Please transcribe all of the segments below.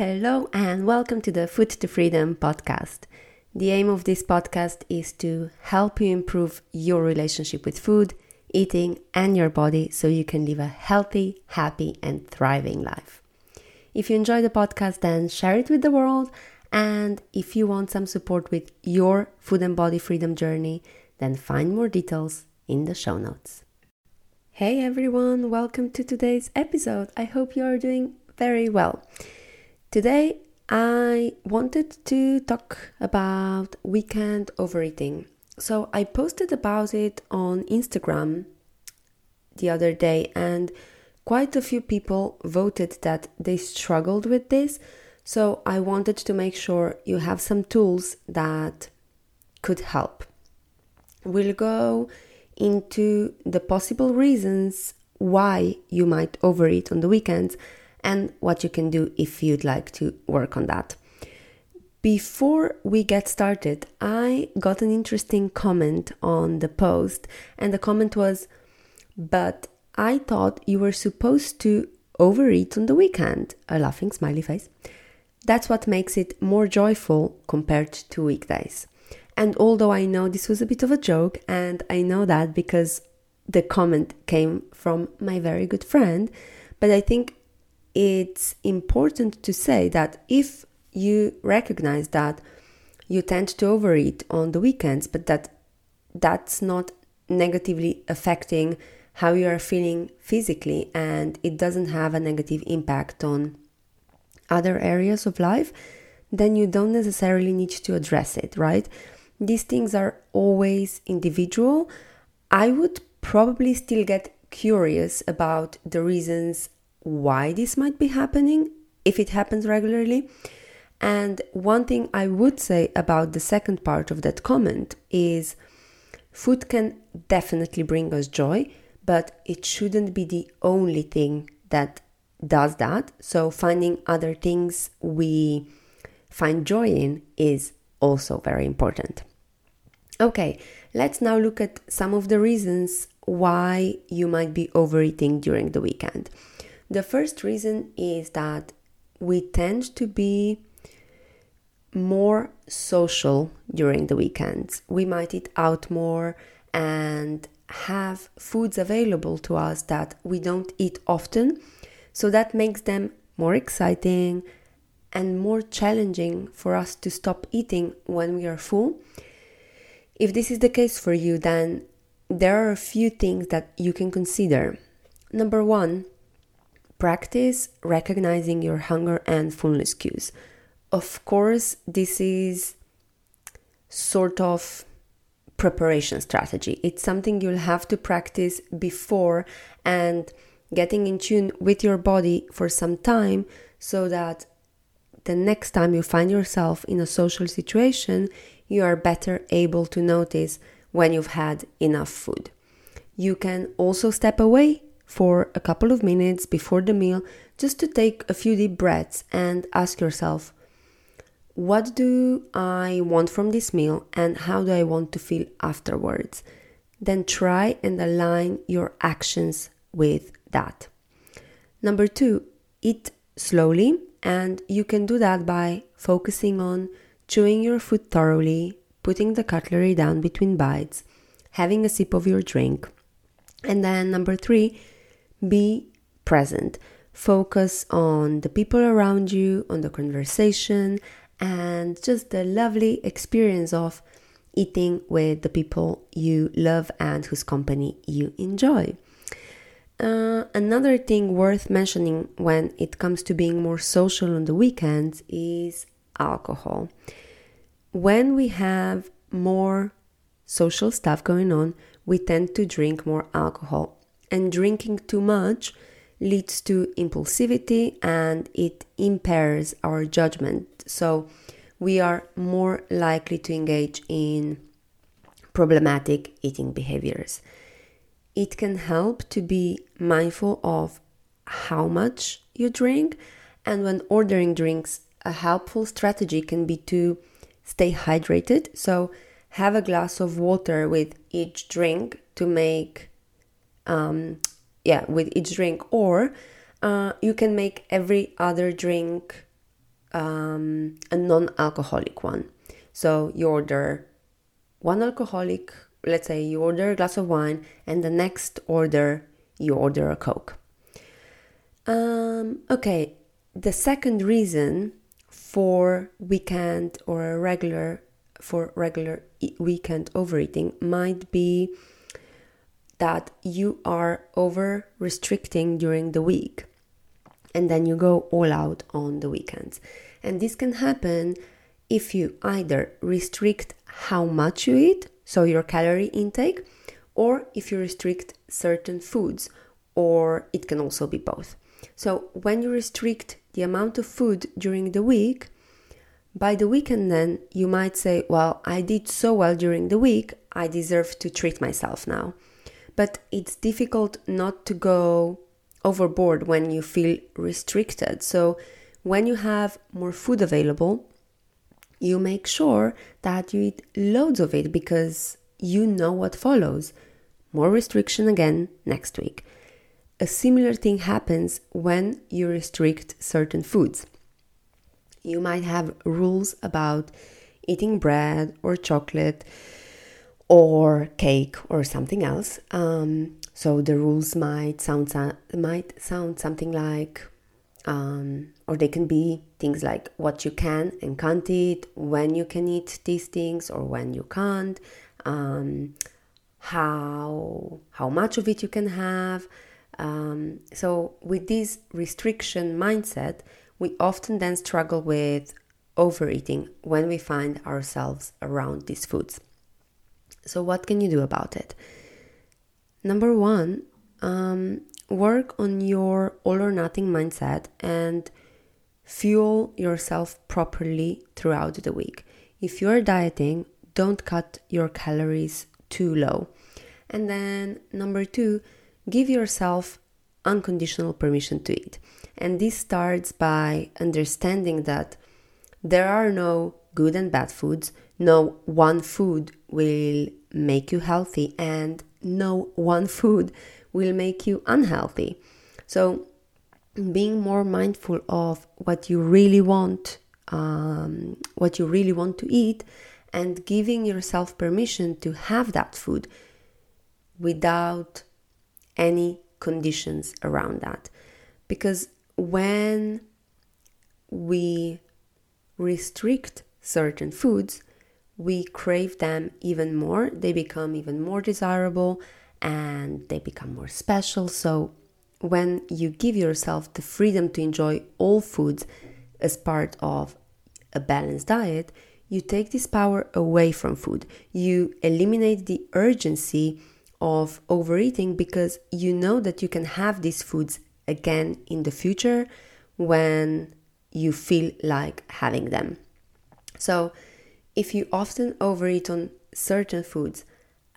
Hello, and welcome to the Food to Freedom podcast. The aim of this podcast is to help you improve your relationship with food, eating, and your body so you can live a healthy, happy, and thriving life. If you enjoy the podcast, then share it with the world. And if you want some support with your food and body freedom journey, then find more details in the show notes. Hey everyone, welcome to today's episode. I hope you are doing very well. Today, I wanted to talk about weekend overeating. So, I posted about it on Instagram the other day, and quite a few people voted that they struggled with this. So, I wanted to make sure you have some tools that could help. We'll go into the possible reasons why you might overeat on the weekends and what you can do if you'd like to work on that. Before we get started, I got an interesting comment on the post, and the comment was, But I thought you were supposed to overeat on the weekend. A laughing smiley face. That's what makes it more joyful compared to weekdays. And although I know this was a bit of a joke, and I know that because the comment came from my very good friend, but I think it's important to say that if you recognize that you tend to overeat on the weekends, but that that's not negatively affecting how you are feeling physically and it doesn't have a negative impact on other areas of life, then you don't necessarily need to address it, right? These things are always individual. I would probably still get curious about the reasons why this might be happening if it happens regularly. And one thing I would say about the second part of that comment is food can definitely bring us joy, but it shouldn't be the only thing that does that. So, finding other things we find joy in is also very important. Okay, let's now look at some of the reasons why you might be overeating during the weekend. The first reason is that we tend to be more social during the weekends. We might eat out more and have foods available to us that we don't eat often. So that makes them more exciting and more challenging for us to stop eating when we are full. If this is the case for you, then there are a few things that you can consider. Number one, Practice recognizing your hunger and fullness cues. Of course, this is sort of preparation strategy. It's something you'll have to practice before and getting in tune with your body for some time so that the next time you find yourself in a social situation, you are better able to notice when you've had enough food. You can also step away for a couple of minutes before the meal just to take a few deep breaths and ask yourself, what do I want from this meal and how do I want to feel afterwards? Then try and align your actions with that. Number two, eat slowly, and you can do that by focusing on chewing your food thoroughly, putting the cutlery down between bites, having a sip of your drink. And then number three, be present. Focus on the people around you, on the conversation, and just the lovely experience of eating with the people you love and whose company you enjoy. Uh, another thing worth mentioning when it comes to being more social on the weekends is alcohol. When we have more social stuff going on, we tend to drink more alcohol and drinking too much leads to impulsivity and it impairs our judgment. So we are more likely to engage in problematic eating behaviors. It can help to be mindful of how much you drink, and when ordering drinks, a helpful strategy can be to stay hydrated. So, have a glass of water with each drink to make um, yeah with each drink or uh, you can make every other drink um, a non alcoholic one. So you order one alcoholic, let's say you order a glass of wine, and the next order you order a Coke. Um, okay, the second reason for weekend or a regular for regular weekend overeating might be that you are over restricting during the week and then you go all out on the weekends. And this can happen if you either restrict how much you eat, so your calorie intake, or if you restrict certain foods, or it can also be both. So when you restrict the amount of food during the week, by the weekend, then you might say, Well, I did so well during the week, I deserve to treat myself now. But it's difficult not to go overboard when you feel restricted. So, when you have more food available, you make sure that you eat loads of it because you know what follows. More restriction again next week. A similar thing happens when you restrict certain foods. You might have rules about eating bread or chocolate or cake or something else. Um, so the rules might sound might sound something like, um, or they can be things like what you can and can't eat, when you can eat these things or when you can't, um, how how much of it you can have. Um, so with this restriction mindset, we often then struggle with overeating when we find ourselves around these foods. So, what can you do about it? Number one, um, work on your all or nothing mindset and fuel yourself properly throughout the week. If you're dieting, don't cut your calories too low. And then, number two, give yourself unconditional permission to eat. And this starts by understanding that there are no good and bad foods, no one food will make you healthy, and no one food will make you unhealthy. So, being more mindful of what you really want, um, what you really want to eat, and giving yourself permission to have that food without any conditions around that. Because when we restrict certain foods, we crave them even more. They become even more desirable and they become more special. So, when you give yourself the freedom to enjoy all foods as part of a balanced diet, you take this power away from food. You eliminate the urgency of overeating because you know that you can have these foods again in the future when you feel like having them. So, if you often overeat on certain foods,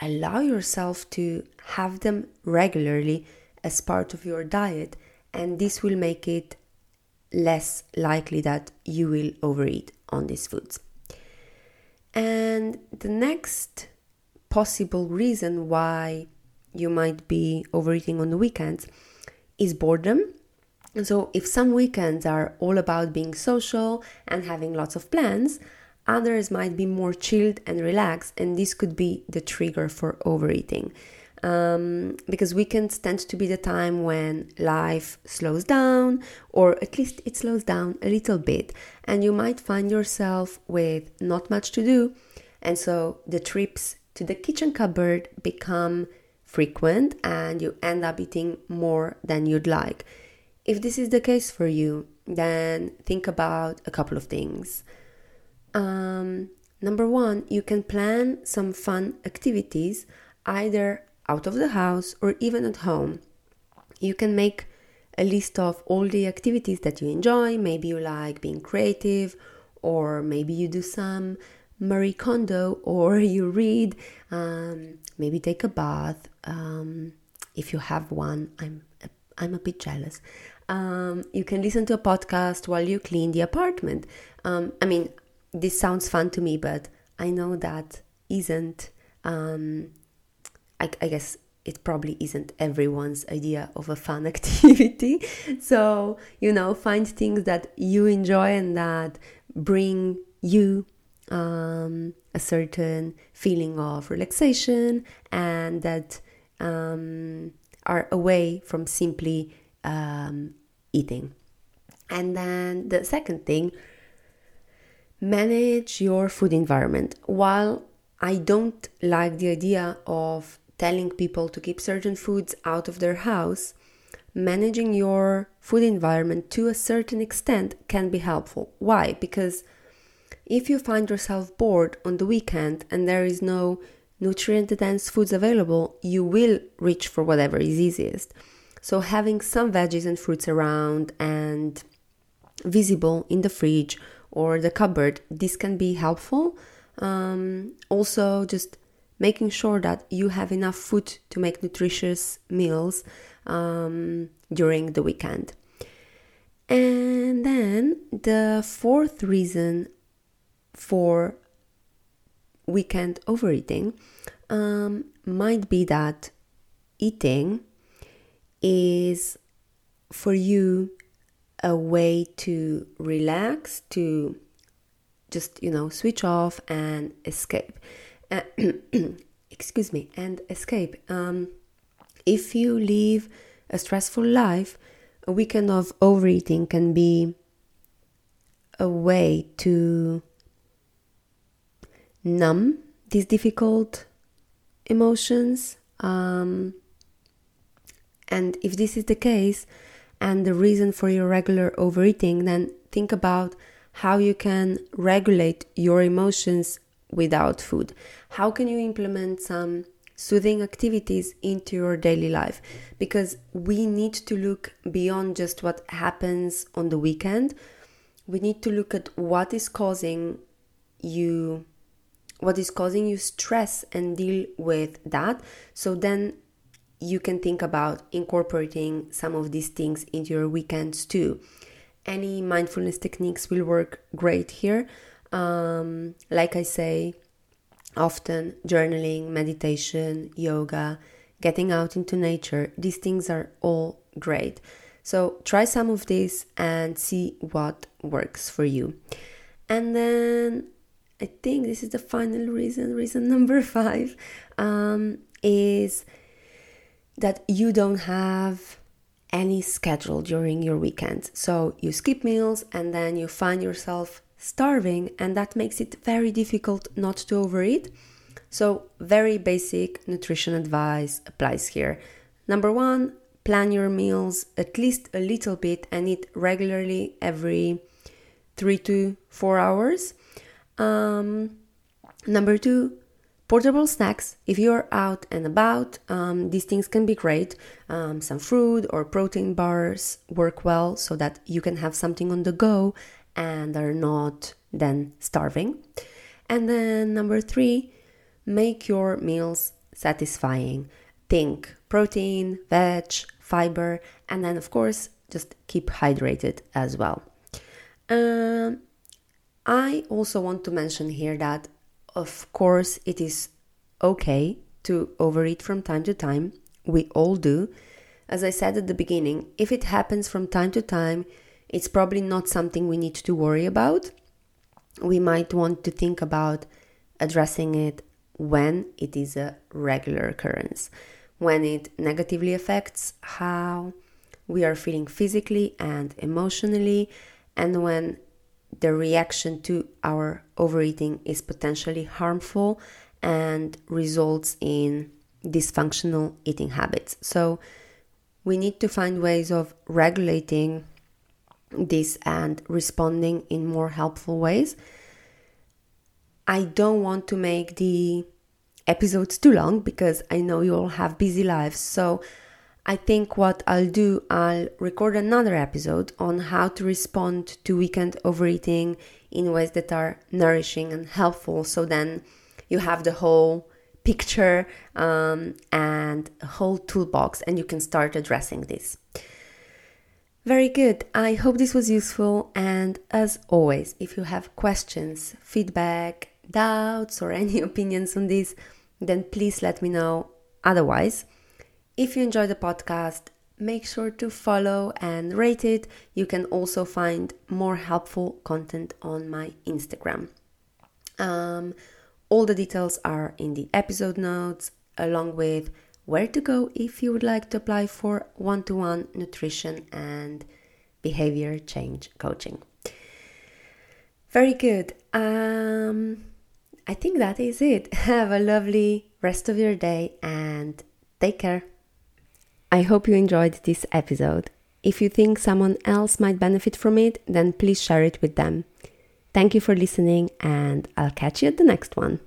allow yourself to have them regularly as part of your diet, and this will make it less likely that you will overeat on these foods. And the next possible reason why you might be overeating on the weekends is boredom. And so, if some weekends are all about being social and having lots of plans, others might be more chilled and relaxed, and this could be the trigger for overeating. Um, because weekends tend to be the time when life slows down, or at least it slows down a little bit, and you might find yourself with not much to do, and so the trips to the kitchen cupboard become frequent and you end up eating more than you'd like. If this is the case for you, then think about a couple of things. Um, number one, you can plan some fun activities either out of the house or even at home. You can make a list of all the activities that you enjoy. Maybe you like being creative, or maybe you do some Marie Kondo or you read, um, maybe take a bath. Um, if you have one, I'm I'm a bit jealous. Um, you can listen to a podcast while you clean the apartment. Um, I mean, this sounds fun to me, but I know that isn't. Um, I, I guess it probably isn't everyone's idea of a fun activity. So, you know, find things that you enjoy and that bring you um, a certain feeling of relaxation and that um, are away from simply um, eating. And then the second thing, manage your food environment. While I don't like the idea of telling people to keep certain foods out of their house, managing your food environment to a certain extent can be helpful. Why? Because if you find yourself bored on the weekend and there is no nutrient dense foods available, you will reach for whatever is easiest. So, having some veggies and fruits around and visible in the fridge or the cupboard, this can be helpful. Um, also, just making sure that you have enough food to make nutritious meals um, during the weekend. And then the fourth reason for weekend overeating um, might be that eating is for you a way to relax, to just, you know, switch off and escape. Uh, excuse me, and escape. Um, if you live a stressful life, a weekend of overeating can be a way to numb these difficult emotions. Um, and if this is the case, and the reason for your regular overeating, then think about how you can regulate your emotions without food. How can you implement some soothing activities into your daily life? Because we need to look beyond just what happens on the weekend. We need to look at what is causing you what is causing you stress and deal with that. So then you can think about incorporating some of these things into your weekends too. Any mindfulness techniques will work great here. Um, like I say, often journaling, meditation, yoga, getting out into nature, these things are all great. So try some of these and see what works for you. And then I think this is the final reason, reason number five, um, is that you don't have any schedule during your weekends. So you skip meals and then you find yourself starving, and that makes it very difficult not to overeat. So, very basic nutrition advice applies here. Number one, plan your meals at least a little bit and eat regularly every three to four hours. Um, number two, portable snacks. If you're out and about, um, these things can be great. Um, some fruit or protein bars work well so that you can have something on the go and are not then starving. And then number three, make your meals satisfying. Think protein, veg, fiber, and then, of course, just keep hydrated as well. Um, I also want to mention here that, of course, it is okay to overeat from time to time. We all do. As I said at the beginning, if it happens from time to time, it's probably not something we need to worry about. We might want to think about addressing it when it is a regular occurrence, when it negatively affects how we are feeling physically and emotionally, and when the reaction to our overeating is potentially harmful and results in dysfunctional eating habits. So, we need to find ways of regulating this and responding in more helpful ways. I don't want to make the episodes too long because I know you all have busy lives. So, I think what I'll do, I'll record another episode on how to respond to weekend overeating in ways that are nourishing and helpful. So then you have the whole picture um, and a whole toolbox, and you can start addressing this. Very good. I hope this was useful. And as always, if you have questions, feedback, doubts, or any opinions on this, then please let me know. Otherwise, If you enjoy the podcast, make sure to follow and rate it. You can also find more helpful content on my Instagram. Um, all the details are in the episode notes, along with where to go if you would like to apply for one to one nutrition and behavior change coaching. Very good. Um, I think that is it. Have a lovely rest of your day and take care. I hope you enjoyed this episode. If you think someone else might benefit from it, then please share it with them. Thank you for listening, and I'll catch you at the next one.